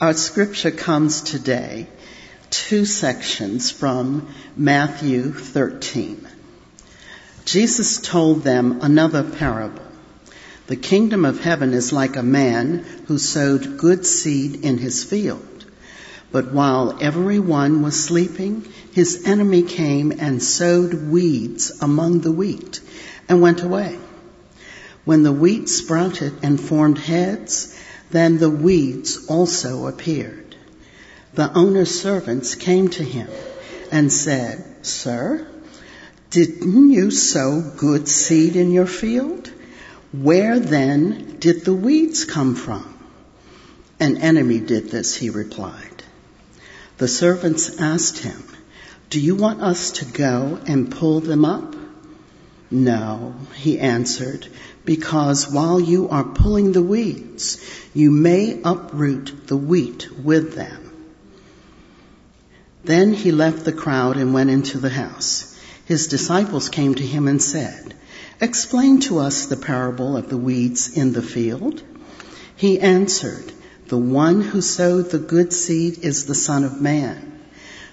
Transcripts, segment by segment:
Our scripture comes today, two sections from Matthew 13. Jesus told them another parable. The kingdom of heaven is like a man who sowed good seed in his field. But while everyone was sleeping, his enemy came and sowed weeds among the wheat and went away. When the wheat sprouted and formed heads, then the weeds also appeared. The owner's servants came to him and said, Sir, didn't you sow good seed in your field? Where then did the weeds come from? An enemy did this, he replied. The servants asked him, Do you want us to go and pull them up? No, he answered, because while you are pulling the weeds, you may uproot the wheat with them. Then he left the crowd and went into the house. His disciples came to him and said, Explain to us the parable of the weeds in the field. He answered, The one who sowed the good seed is the Son of Man.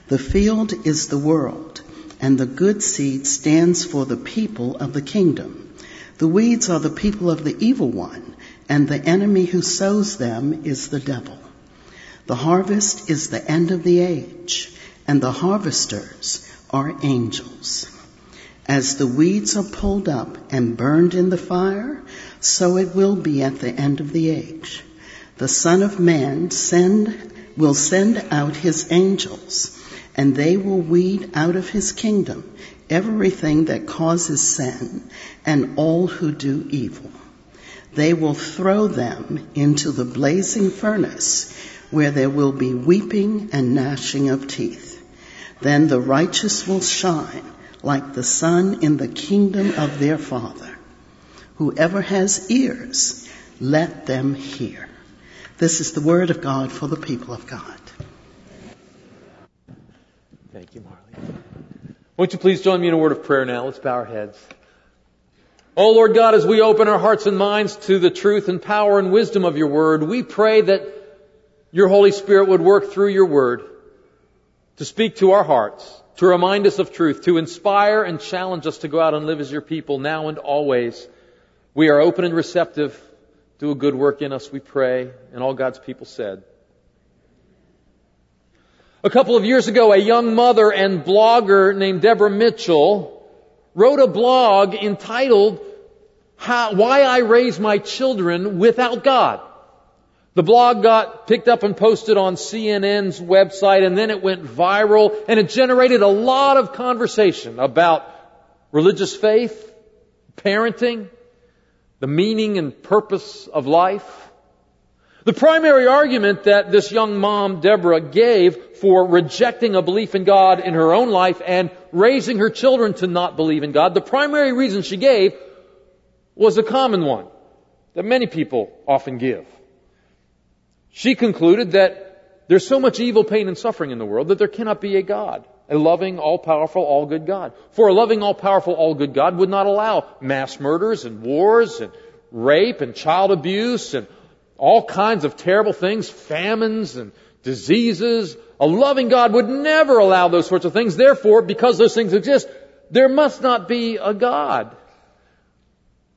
The field is the world, and the good seed stands for the people of the kingdom. The weeds are the people of the evil one, and the enemy who sows them is the devil. The harvest is the end of the age, and the harvesters are angels. As the weeds are pulled up and burned in the fire, so it will be at the end of the age. The Son of Man send, will send out his angels, and they will weed out of his kingdom everything that causes sin and all who do evil. They will throw them into the blazing furnace where there will be weeping and gnashing of teeth. Then the righteous will shine like the sun in the kingdom of their Father. Whoever has ears, let them hear. This is the word of God for the people of God. Thank you, Marley. Won't you please join me in a word of prayer now? Let's bow our heads. Oh Lord God, as we open our hearts and minds to the truth and power and wisdom of your word, we pray that your Holy Spirit would work through your word to speak to our hearts, to remind us of truth, to inspire and challenge us to go out and live as your people now and always. We are open and receptive. Do a good work in us, we pray. And all God's people said. A couple of years ago, a young mother and blogger named Deborah Mitchell wrote a blog entitled How, Why I Raise My Children Without God. The blog got picked up and posted on CNN's website and then it went viral and it generated a lot of conversation about religious faith, parenting, the meaning and purpose of life. The primary argument that this young mom, Deborah, gave for rejecting a belief in God in her own life and raising her children to not believe in God, the primary reason she gave was a common one that many people often give. She concluded that there's so much evil, pain, and suffering in the world that there cannot be a God. A loving, all-powerful, all-good God. For a loving, all-powerful, all-good God would not allow mass murders and wars and rape and child abuse and all kinds of terrible things, famines and diseases. A loving God would never allow those sorts of things. Therefore, because those things exist, there must not be a God.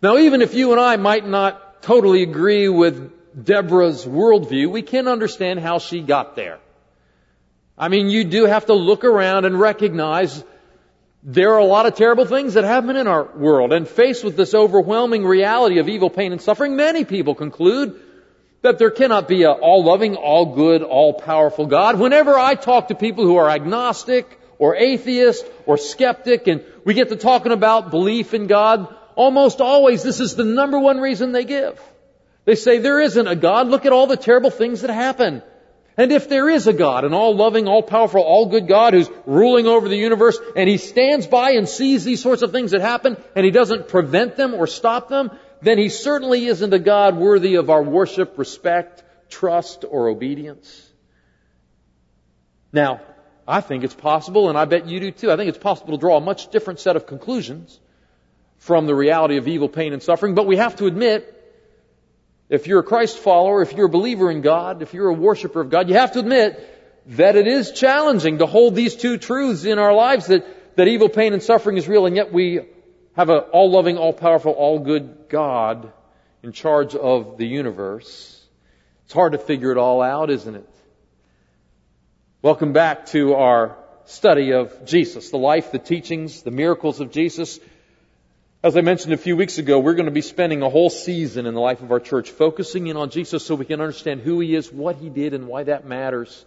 Now, even if you and I might not totally agree with Deborah's worldview, we can understand how she got there. I mean, you do have to look around and recognize there are a lot of terrible things that happen in our world. And faced with this overwhelming reality of evil, pain, and suffering, many people conclude that there cannot be an all-loving, all-good, all-powerful God. Whenever I talk to people who are agnostic or atheist or skeptic and we get to talking about belief in God, almost always this is the number one reason they give. They say there isn't a God. Look at all the terrible things that happen. And if there is a God, an all-loving, all-powerful, all-good God who's ruling over the universe, and He stands by and sees these sorts of things that happen, and He doesn't prevent them or stop them, then He certainly isn't a God worthy of our worship, respect, trust, or obedience. Now, I think it's possible, and I bet you do too, I think it's possible to draw a much different set of conclusions from the reality of evil, pain, and suffering, but we have to admit If you're a Christ follower, if you're a believer in God, if you're a worshiper of God, you have to admit that it is challenging to hold these two truths in our lives that, that evil, pain, and suffering is real, and yet we have an all-loving, all-powerful, all-good God in charge of the universe. It's hard to figure it all out, isn't it? Welcome back to our study of Jesus, the life, the teachings, the miracles of Jesus. As I mentioned a few weeks ago, we're going to be spending a whole season in the life of our church focusing in on Jesus so we can understand who He is, what He did, and why that matters.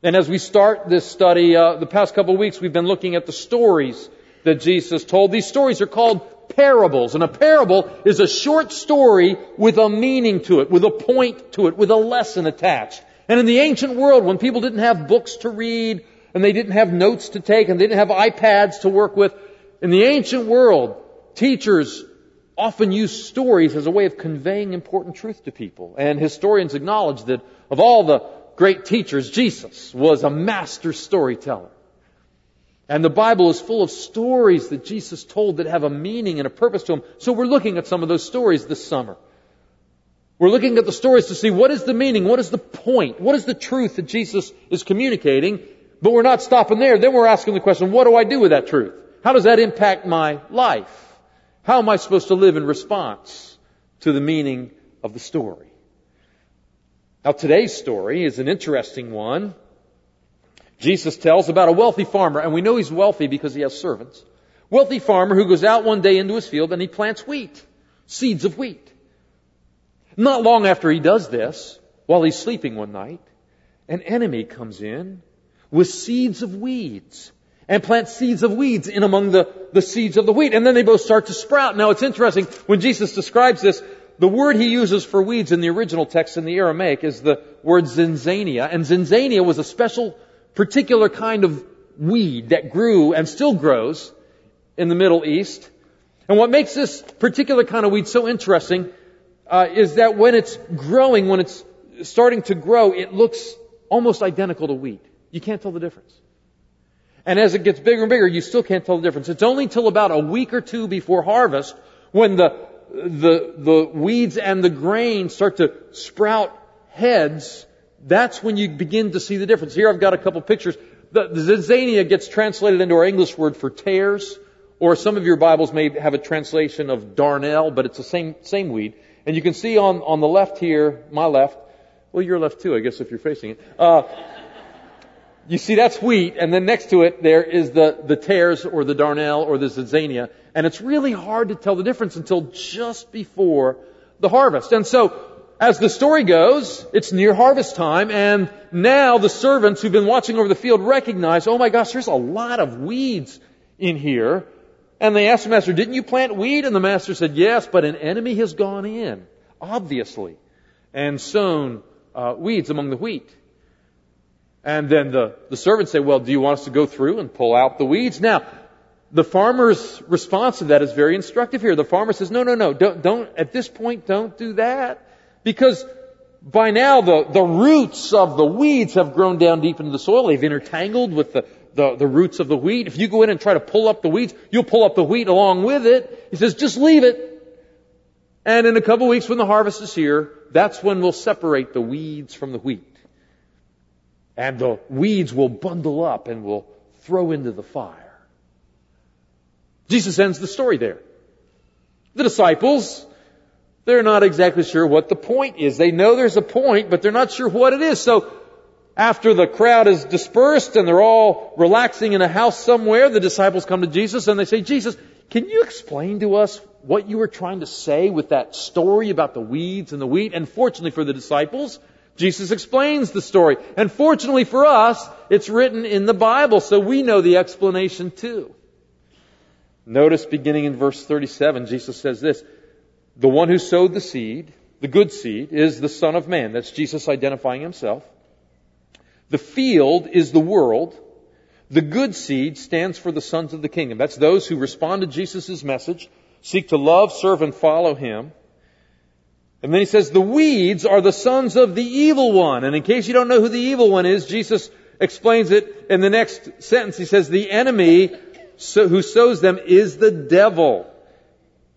And as we start this study, uh, the past couple of weeks, we've been looking at the stories that Jesus told. These stories are called parables, and a parable is a short story with a meaning to it, with a point to it, with a lesson attached. And in the ancient world, when people didn't have books to read, and they didn't have notes to take, and they didn't have iPads to work with, in the ancient world, Teachers often used stories as a way of conveying important truth to people. And historians acknowledge that of all the great teachers, Jesus was a master storyteller. And the Bible is full of stories that Jesus told that have a meaning and a purpose to them. So we're looking at some of those stories this summer. We're looking at the stories to see what is the meaning, what is the point, what is the truth that Jesus is communicating, but we're not stopping there. Then we're asking the question, what do I do with that truth? How does that impact my life? How am I supposed to live in response to the meaning of the story? Now today's story is an interesting one. Jesus tells about a wealthy farmer, and we know he's wealthy because he has servants. Wealthy farmer who goes out one day into his field and he plants wheat, seeds of wheat. Not long after he does this, while he's sleeping one night, an enemy comes in with seeds of weeds and plant seeds of weeds in among the, the seeds of the wheat. And then they both start to sprout. Now it's interesting, when Jesus describes this, the word he uses for weeds in the original text in the Aramaic is the word zinzania. And zinzania was a special, particular kind of weed that grew and still grows in the Middle East. And what makes this particular kind of weed so interesting uh, is that when it's growing, when it's starting to grow, it looks almost identical to wheat. You can't tell the difference. And as it gets bigger and bigger, you still can't tell the difference. It's only until about a week or two before harvest when the, the, the weeds and the grain start to sprout heads. That's when you begin to see the difference. Here I've got a couple pictures. The, the gets translated into our English word for tares, or some of your Bibles may have a translation of darnel, but it's the same, same weed. And you can see on, on the left here, my left, well, your left too, I guess, if you're facing it. Uh, you see that's wheat, and then next to it there is the, the tares or the darnel or the zinzania, and it's really hard to tell the difference until just before the harvest. And so, as the story goes, it's near harvest time, and now the servants who've been watching over the field recognize, oh my gosh, there's a lot of weeds in here. And they asked the master, didn't you plant weed? And the master said, yes, but an enemy has gone in, obviously, and sown uh, weeds among the wheat. And then the, the servants say, well, do you want us to go through and pull out the weeds? Now, the farmer's response to that is very instructive here. The farmer says, no, no, no, don't, don't, at this point, don't do that. Because by now the, the roots of the weeds have grown down deep into the soil. They've intertangled with the, the, the roots of the wheat. If you go in and try to pull up the weeds, you'll pull up the wheat along with it. He says, just leave it. And in a couple weeks when the harvest is here, that's when we'll separate the weeds from the wheat and the weeds will bundle up and will throw into the fire. Jesus ends the story there. The disciples, they're not exactly sure what the point is. They know there's a point, but they're not sure what it is. So, after the crowd is dispersed and they're all relaxing in a house somewhere, the disciples come to Jesus and they say, Jesus, can you explain to us what you were trying to say with that story about the weeds and the wheat? And fortunately for the disciples, Jesus explains the story. And fortunately for us, it's written in the Bible, so we know the explanation too. Notice beginning in verse 37, Jesus says this, the one who sowed the seed, the good seed, is the Son of Man. That's Jesus identifying himself. The field is the world. The good seed stands for the sons of the kingdom. That's those who respond to Jesus' message, seek to love, serve, and follow him. And then he says, the weeds are the sons of the evil one. And in case you don't know who the evil one is, Jesus explains it in the next sentence. He says, the enemy who sows them is the devil.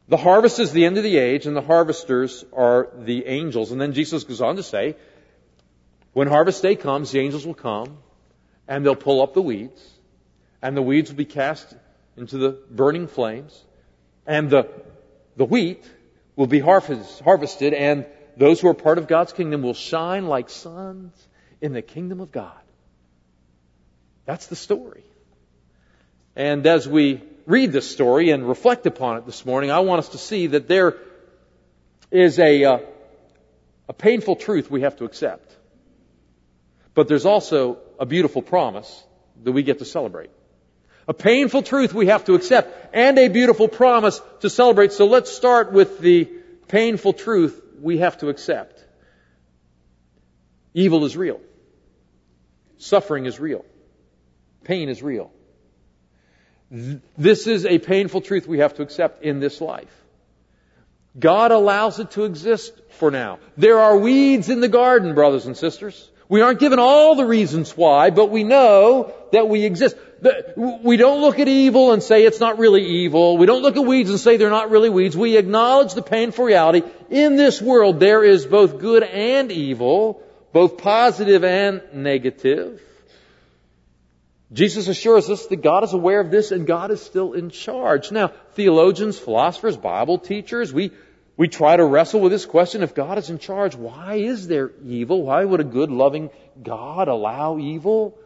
The harvest is the end of the age, and the harvesters are the angels. And then Jesus goes on to say, when harvest day comes, the angels will come, and they'll pull up the weeds, and the weeds will be cast into the burning flames, and the, the wheat will be harvest, harvested, and those who are part of God's kingdom will shine like suns in the kingdom of God. That's the story. And as we read this story and reflect upon it this morning, I want us to see that there is a, uh, a painful truth we have to accept. But there's also a beautiful promise that we get to celebrate. A painful truth we have to accept and a beautiful promise to celebrate. So let's start with the painful truth we have to accept. Evil is real. Suffering is real. Pain is real. This is a painful truth we have to accept in this life. God allows it to exist for now. There are weeds in the garden, brothers and sisters. We aren't given all the reasons why, but we know that we exist. We don't look at evil and say it's not really evil. We don't look at weeds and say they're not really weeds. We acknowledge the painful reality. In this world, there is both good and evil, both positive and negative. Jesus assures us that God is aware of this and God is still in charge. Now, theologians, philosophers, Bible teachers, we, we try to wrestle with this question. If God is in charge, why is there evil? Why would a good, loving God allow evil?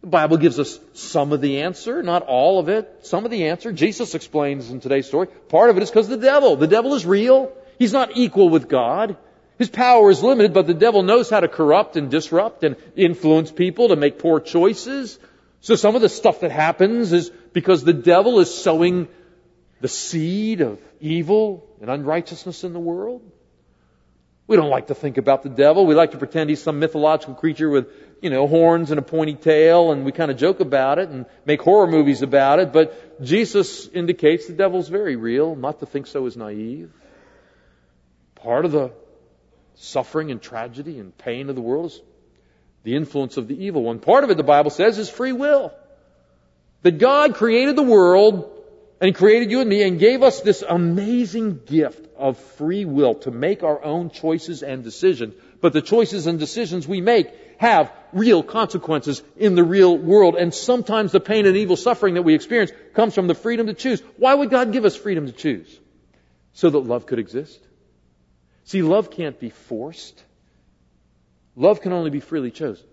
The Bible gives us some of the answer, not all of it. Some of the answer. Jesus explains in today's story. Part of it is because of the devil. The devil is real. He's not equal with God. His power is limited, but the devil knows how to corrupt and disrupt and influence people to make poor choices. So some of the stuff that happens is because the devil is sowing the seed of evil and unrighteousness in the world. We don't like to think about the devil. We like to pretend he's some mythological creature with, you know, horns and a pointy tail, and we kind of joke about it and make horror movies about it. But Jesus indicates the devil's very real. Not to think so is naive. Part of the suffering and tragedy and pain of the world is the influence of the evil one. Part of it, the Bible says, is free will. That God created the world and created you and me and gave us this amazing gift of free will to make our own choices and decisions. But the choices and decisions we make have real consequences in the real world. And sometimes the pain and evil suffering that we experience comes from the freedom to choose. Why would God give us freedom to choose? So that love could exist. See, love can't be forced. Love can only be freely chosen.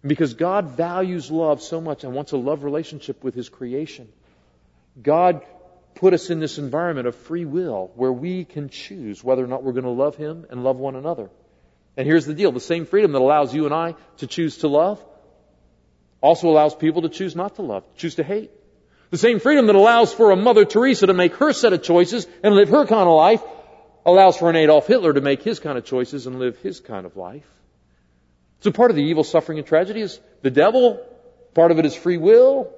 Because God values love so much and wants a love relationship with His creation. God put us in this environment of free will where we can choose whether or not we're going to love Him and love one another. And here's the deal. The same freedom that allows you and I to choose to love also allows people to choose not to love, choose to hate. The same freedom that allows for a Mother Teresa to make her set of choices and live her kind of life allows for an Adolf Hitler to make his kind of choices and live his kind of life. So part of the evil, suffering, and tragedy is the devil. Part of it is free will.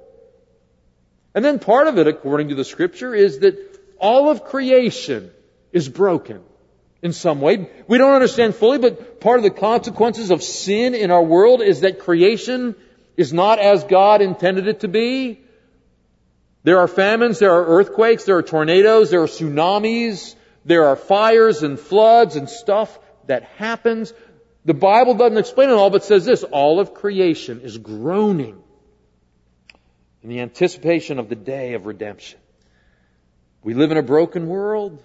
And then part of it, according to the scripture, is that all of creation is broken in some way. We don't understand fully, but part of the consequences of sin in our world is that creation is not as God intended it to be. There are famines, there are earthquakes, there are tornadoes, there are tsunamis, there are fires and floods and stuff that happens. The Bible doesn't explain it all, but says this, all of creation is groaning in the anticipation of the day of redemption. We live in a broken world.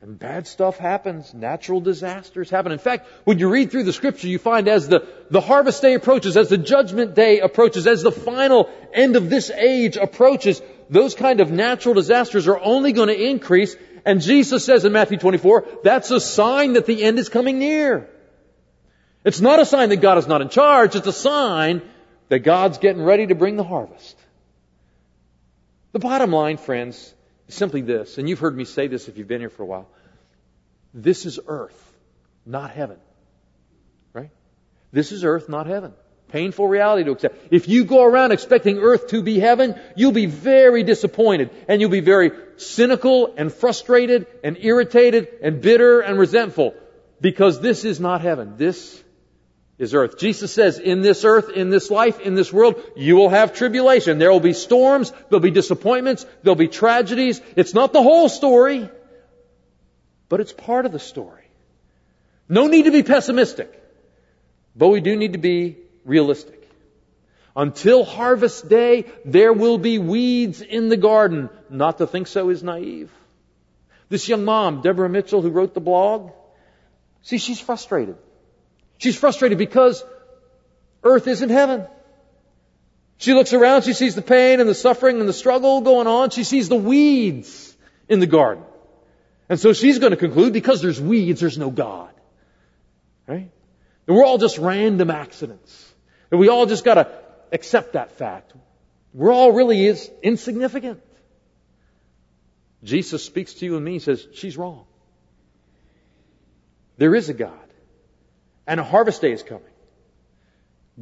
And bad stuff happens. Natural disasters happen. In fact, when you read through the scripture, you find as the, the harvest day approaches, as the judgment day approaches, as the final end of this age approaches, those kind of natural disasters are only going to increase and Jesus says in Matthew 24, that's a sign that the end is coming near. It's not a sign that God is not in charge. It's a sign that God's getting ready to bring the harvest. The bottom line, friends, is simply this, and you've heard me say this if you've been here for a while. This is earth, not heaven. Right? This is earth, not heaven. Painful reality to accept. If you go around expecting earth to be heaven, you'll be very disappointed and you'll be very cynical and frustrated and irritated and bitter and resentful because this is not heaven. This is earth. Jesus says, in this earth, in this life, in this world, you will have tribulation. There will be storms, there'll be disappointments, there'll be tragedies. It's not the whole story, but it's part of the story. No need to be pessimistic, but we do need to be realistic. Until harvest day, there will be weeds in the garden. Not to think so is naive. This young mom, Deborah Mitchell, who wrote the blog, see, she's frustrated. She's frustrated because earth isn't heaven. She looks around, she sees the pain and the suffering and the struggle going on. She sees the weeds in the garden. And so she's going to conclude because there's weeds, there's no God. Right? And we're all just random accidents. And we all just got to accept that fact. We're all really is insignificant. Jesus speaks to you and me and says, she's wrong. There is a God. And a harvest day is coming.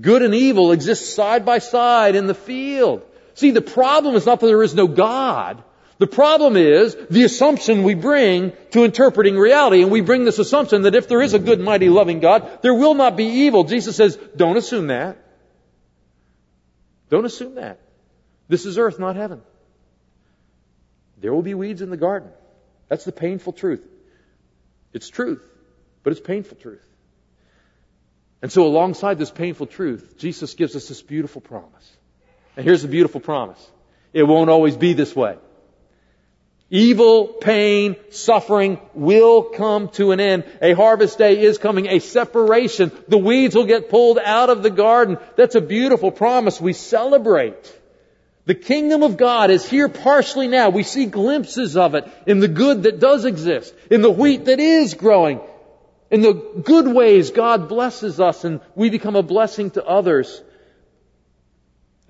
Good and evil exist side by side in the field. See, the problem is not that there is no God. The problem is the assumption we bring to interpreting reality. And we bring this assumption that if there is a good, mighty, loving God, there will not be evil. Jesus says, don't assume that. Don't assume that. This is earth, not heaven. There will be weeds in the garden. That's the painful truth. It's truth, but it's painful truth. And so alongside this painful truth, Jesus gives us this beautiful promise. And here's the beautiful promise. It won't always be this way. Evil, pain, suffering will come to an end. A harvest day is coming, a separation. The weeds will get pulled out of the garden. That's a beautiful promise we celebrate. The kingdom of God is here partially now. We see glimpses of it in the good that does exist, in the wheat that is growing, in the good ways God blesses us and we become a blessing to others.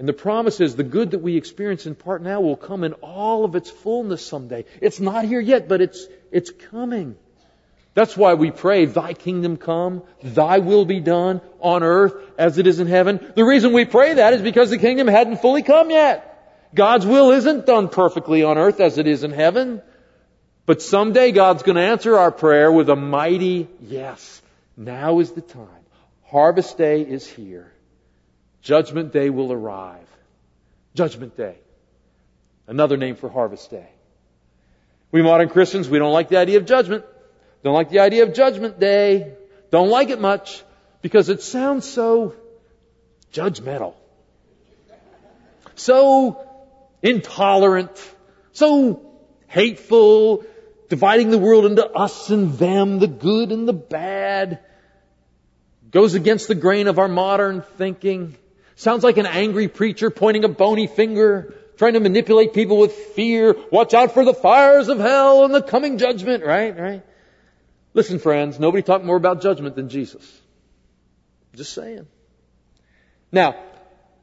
And the promise is the good that we experience in part now will come in all of its fullness someday. It's not here yet, but it's, it's coming. That's why we pray, Thy kingdom come, Thy will be done on earth as it is in heaven. The reason we pray that is because the kingdom hadn't fully come yet. God's will isn't done perfectly on earth as it is in heaven. But someday God's going to answer our prayer with a mighty yes. Now is the time. Harvest day is here. Judgment day will arrive. Judgment day. Another name for harvest day. We modern Christians, we don't like the idea of judgment. Don't like the idea of judgment day. Don't like it much because it sounds so judgmental. So intolerant. So hateful dividing the world into us and them, the good and the bad. Goes against the grain of our modern thinking. Sounds like an angry preacher pointing a bony finger, trying to manipulate people with fear. Watch out for the fires of hell and the coming judgment, right? Right? Listen, friends, nobody talked more about judgment than Jesus. Just saying. Now,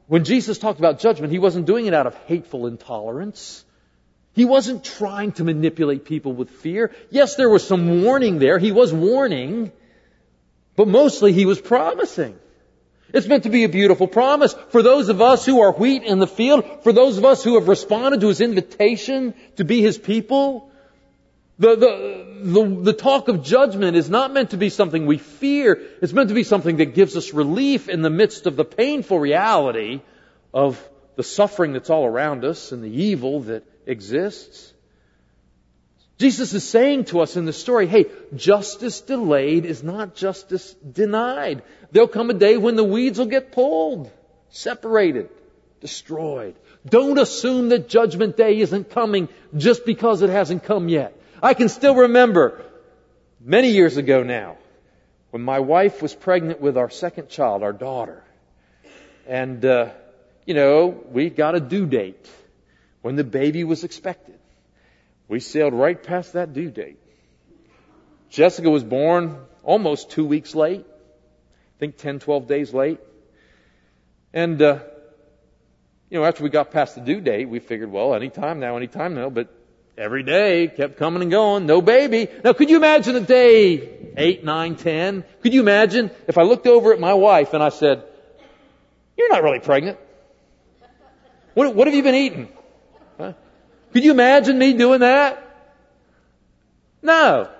when Jesus talked about judgment, he wasn't doing it out of hateful intolerance. He wasn't trying to manipulate people with fear. Yes, there was some warning there. He was warning. But mostly he was promising. It's meant to be a beautiful promise for those of us who are wheat in the field, for those of us who have responded to his invitation to be his people. The, the, the, the, talk of judgment is not meant to be something we fear. It's meant to be something that gives us relief in the midst of the painful reality of the suffering that's all around us and the evil that exists. Jesus is saying to us in the story, hey, justice delayed is not justice denied. There'll come a day when the weeds will get pulled, separated, destroyed. Don't assume that judgment day isn't coming just because it hasn't come yet. I can still remember many years ago now when my wife was pregnant with our second child, our daughter. And, uh, you know, we got a due date when the baby was expected. We sailed right past that due date. Jessica was born almost two weeks late. I think 10, 12 days late. And, uh, you know, after we got past the due date, we figured, well, any time now, any time now, but every day kept coming and going, no baby. Now, could you imagine a day eight, nine, ten? Could you imagine if I looked over at my wife and I said, you're not really pregnant. What, what have you been eating? Could you imagine me doing that? No.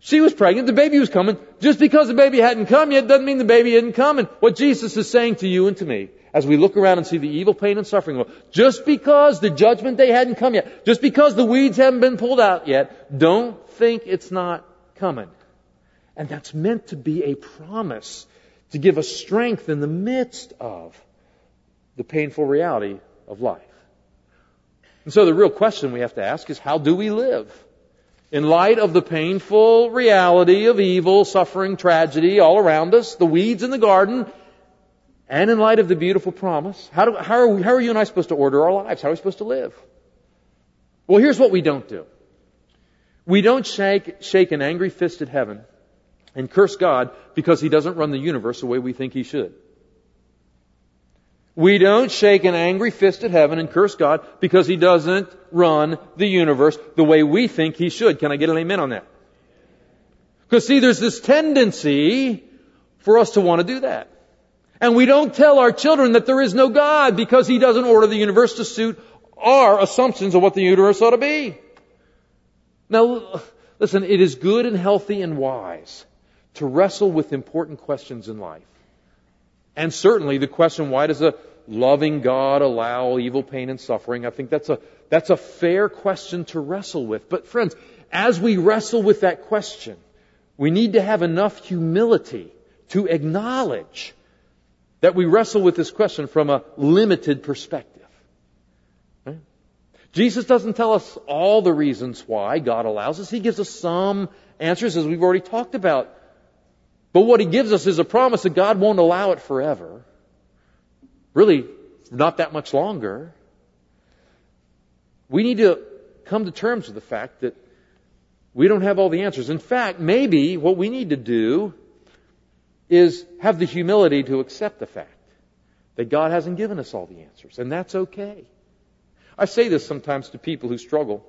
She was pregnant, the baby was coming. Just because the baby hadn't come yet doesn't mean the baby isn't coming. What Jesus is saying to you and to me, as we look around and see the evil, pain, and suffering just because the judgment day hadn't come yet, just because the weeds haven't been pulled out yet, don't think it's not coming. And that's meant to be a promise to give us strength in the midst of the painful reality of life. And so the real question we have to ask is how do we live? In light of the painful reality of evil, suffering, tragedy all around us, the weeds in the garden, and in light of the beautiful promise, how, do, how, are we, how are you and I supposed to order our lives? How are we supposed to live? Well, here's what we don't do. We don't shake, shake an angry fist at heaven and curse God because He doesn't run the universe the way we think He should. We don't shake an angry fist at heaven and curse God because He doesn't run the universe the way we think He should. Can I get an amen on that? Because see, there's this tendency for us to want to do that. And we don't tell our children that there is no God because He doesn't order the universe to suit our assumptions of what the universe ought to be. Now, listen, it is good and healthy and wise to wrestle with important questions in life. And certainly the question, why does a loving God allow evil, pain, and suffering? I think that's a, that's a fair question to wrestle with. But friends, as we wrestle with that question, we need to have enough humility to acknowledge that we wrestle with this question from a limited perspective. Right? Jesus doesn't tell us all the reasons why God allows us. He gives us some answers as we've already talked about. But what he gives us is a promise that God won't allow it forever. Really, not that much longer. We need to come to terms with the fact that we don't have all the answers. In fact, maybe what we need to do is have the humility to accept the fact that God hasn't given us all the answers, and that's okay. I say this sometimes to people who struggle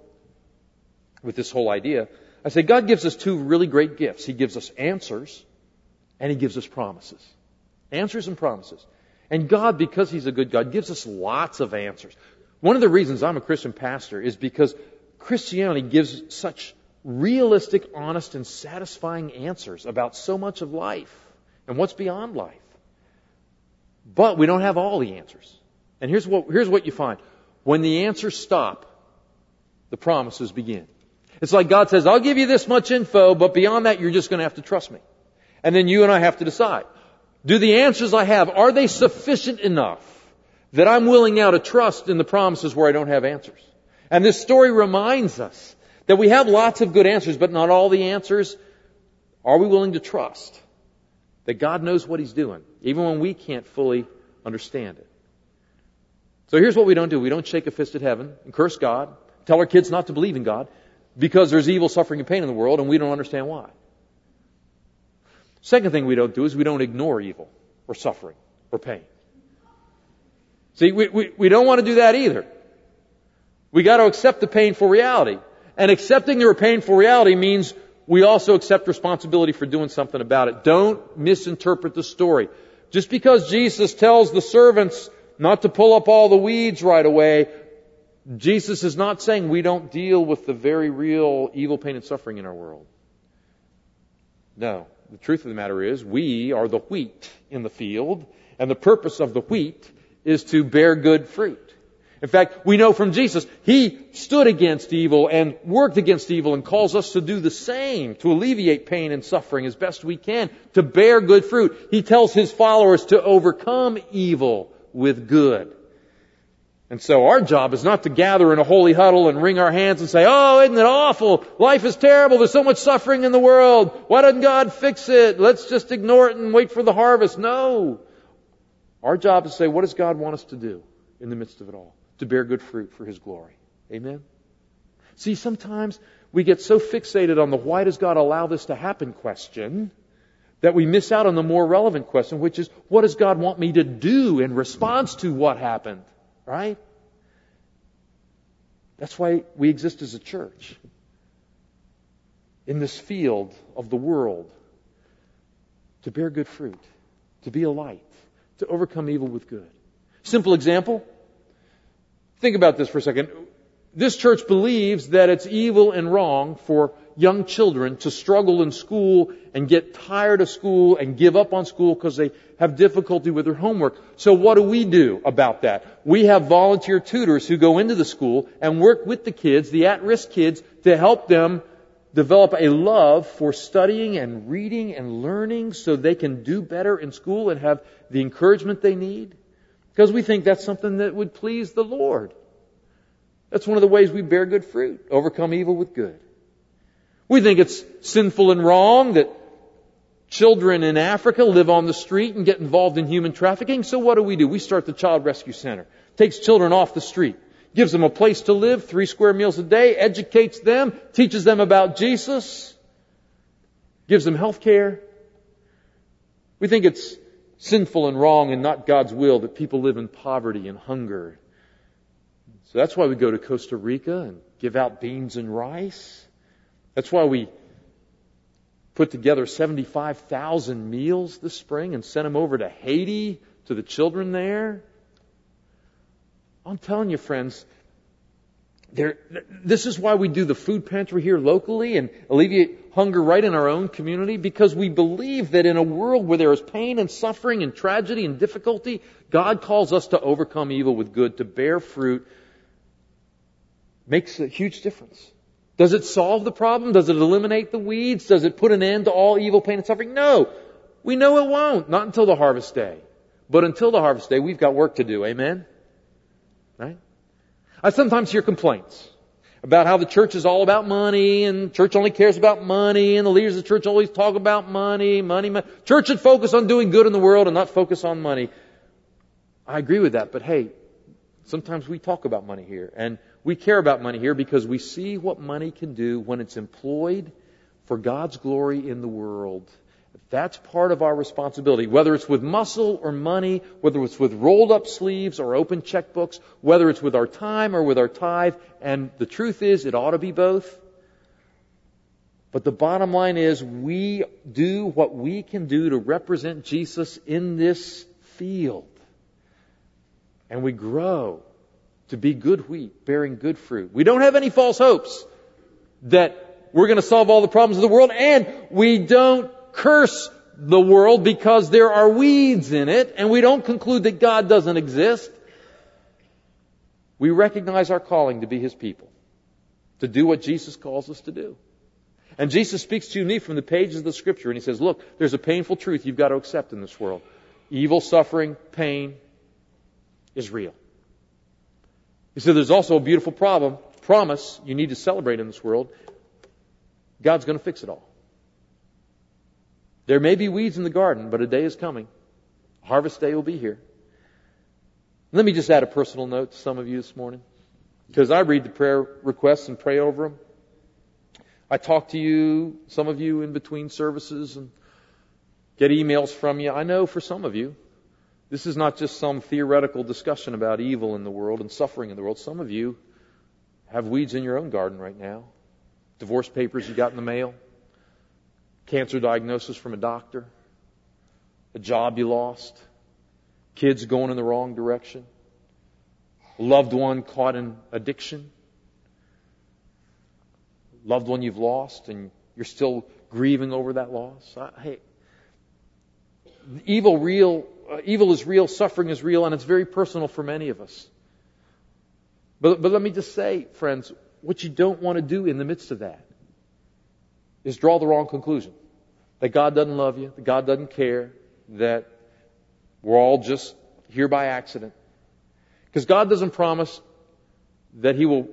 with this whole idea. I say, God gives us two really great gifts. He gives us answers, and He gives us promises. Answers and promises. And God, because He's a good God, gives us lots of answers. One of the reasons I'm a Christian pastor is because Christianity gives such realistic, honest, and satisfying answers about so much of life and what's beyond life. But we don't have all the answers. And here's what, here's what you find. When the answers stop, the promises begin. It's like God says, I'll give you this much info, but beyond that, you're just going to have to trust me. And then you and I have to decide. Do the answers I have, are they sufficient enough that I'm willing now to trust in the promises where I don't have answers? And this story reminds us that we have lots of good answers, but not all the answers. Are we willing to trust that God knows what He's doing, even when we can't fully understand it? So here's what we don't do. We don't shake a fist at heaven and curse God, tell our kids not to believe in God because there's evil, suffering, and pain in the world and we don't understand why. Second thing we don't do is we don't ignore evil or suffering or pain. See, we, we, we don't want to do that either. We got to accept the painful reality. And accepting the painful reality means we also accept responsibility for doing something about it. Don't misinterpret the story. Just because Jesus tells the servants not to pull up all the weeds right away, Jesus is not saying we don't deal with the very real evil, pain, and suffering in our world. No the truth of the matter is, we are the wheat in the field, and the purpose of the wheat is to bear good fruit. In fact, we know from Jesus, He stood against evil and worked against evil and calls us to do the same, to alleviate pain and suffering as best we can, to bear good fruit. He tells His followers to overcome evil with good. And so our job is not to gather in a holy huddle and wring our hands and say, oh, isn't it awful? Life is terrible. There's so much suffering in the world. Why doesn't God fix it? Let's just ignore it and wait for the harvest. No. Our job is to say, what does God want us to do in the midst of it all? To bear good fruit for His glory. Amen? See, sometimes we get so fixated on the why does God allow this to happen question that we miss out on the more relevant question, which is, what does God want me to do in response to what happened? Right? That's why we exist as a church. In this field of the world. To bear good fruit. To be a light. To overcome evil with good. Simple example. Think about this for a second. This church believes that it's evil and wrong for young children to struggle in school and get tired of school and give up on school because they have difficulty with their homework. So what do we do about that? We have volunteer tutors who go into the school and work with the kids, the at-risk kids, to help them develop a love for studying and reading and learning so they can do better in school and have the encouragement they need. Because we think that's something that would please the Lord. That's one of the ways we bear good fruit, overcome evil with good. We think it's sinful and wrong that children in Africa live on the street and get involved in human trafficking. So what do we do? We start the Child Rescue Center. Takes children off the street. Gives them a place to live, three square meals a day, educates them, teaches them about Jesus, gives them health care. We think it's sinful and wrong and not God's will that people live in poverty and hunger. So that's why we go to Costa Rica and give out beans and rice. That's why we put together 75,000 meals this spring and sent them over to Haiti to the children there. I'm telling you, friends, there, this is why we do the food pantry here locally and alleviate hunger right in our own community because we believe that in a world where there is pain and suffering and tragedy and difficulty, God calls us to overcome evil with good, to bear fruit. Makes a huge difference. Does it solve the problem? Does it eliminate the weeds? Does it put an end to all evil, pain, and suffering? No. We know it won't. Not until the harvest day. But until the harvest day, we've got work to do. Amen? Right? I sometimes hear complaints about how the church is all about money and church only cares about money and the leaders of the church always talk about money, money, money. Church should focus on doing good in the world and not focus on money. I agree with that, but hey, sometimes we talk about money here and we care about money here because we see what money can do when it's employed for God's glory in the world. That's part of our responsibility, whether it's with muscle or money, whether it's with rolled up sleeves or open checkbooks, whether it's with our time or with our tithe. And the truth is, it ought to be both. But the bottom line is, we do what we can do to represent Jesus in this field. And we grow to be good wheat, bearing good fruit. We don't have any false hopes that we're going to solve all the problems of the world, and we don't curse the world because there are weeds in it, and we don't conclude that God doesn't exist. We recognize our calling to be His people, to do what Jesus calls us to do. And Jesus speaks to me from the pages of the Scripture, and He says, Look, there's a painful truth you've got to accept in this world. Evil, suffering, pain is real. He said there's also a beautiful problem, promise you need to celebrate in this world. God's going to fix it all. There may be weeds in the garden, but a day is coming. Harvest day will be here. Let me just add a personal note to some of you this morning. Because I read the prayer requests and pray over them. I talk to you, some of you in between services and get emails from you. I know for some of you, this is not just some theoretical discussion about evil in the world and suffering in the world. Some of you have weeds in your own garden right now. Divorce papers you got in the mail, cancer diagnosis from a doctor, a job you lost, kids going in the wrong direction, loved one caught in addiction, loved one you've lost and you're still grieving over that loss. I, hey, evil real uh, evil is real, suffering is real, and it's very personal for many of us. But, but let me just say, friends, what you don't want to do in the midst of that is draw the wrong conclusion. That God doesn't love you, that God doesn't care, that we're all just here by accident. Because God doesn't promise that He will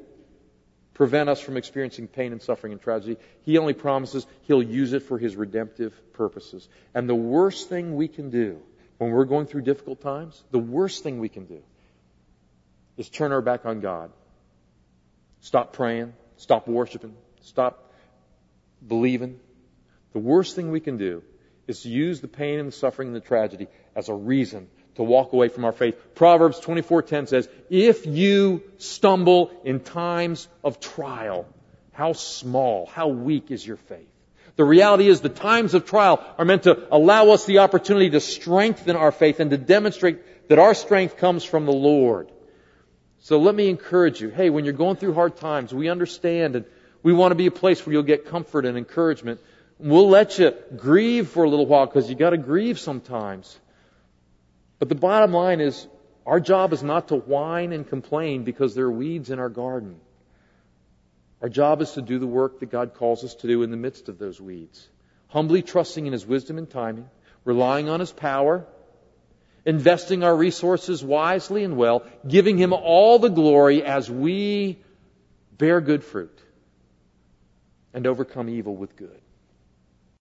prevent us from experiencing pain and suffering and tragedy. He only promises He'll use it for His redemptive purposes. And the worst thing we can do when we're going through difficult times, the worst thing we can do is turn our back on God. Stop praying, stop worshiping, stop believing. The worst thing we can do is to use the pain and the suffering and the tragedy as a reason to walk away from our faith. Proverbs 24:10 says, "If you stumble in times of trial, how small, how weak is your faith?" The reality is the times of trial are meant to allow us the opportunity to strengthen our faith and to demonstrate that our strength comes from the Lord. So let me encourage you. Hey, when you're going through hard times, we understand and We want to be a place where you'll get comfort and encouragement. We'll let you grieve for a little while because you got to grieve sometimes. But the bottom line is our job is not to whine and complain because there are weeds in our garden. Our job is to do the work that God calls us to do in the midst of those weeds. Humbly trusting in His wisdom and timing, relying on His power, investing our resources wisely and well, giving Him all the glory as we bear good fruit and overcome evil with good.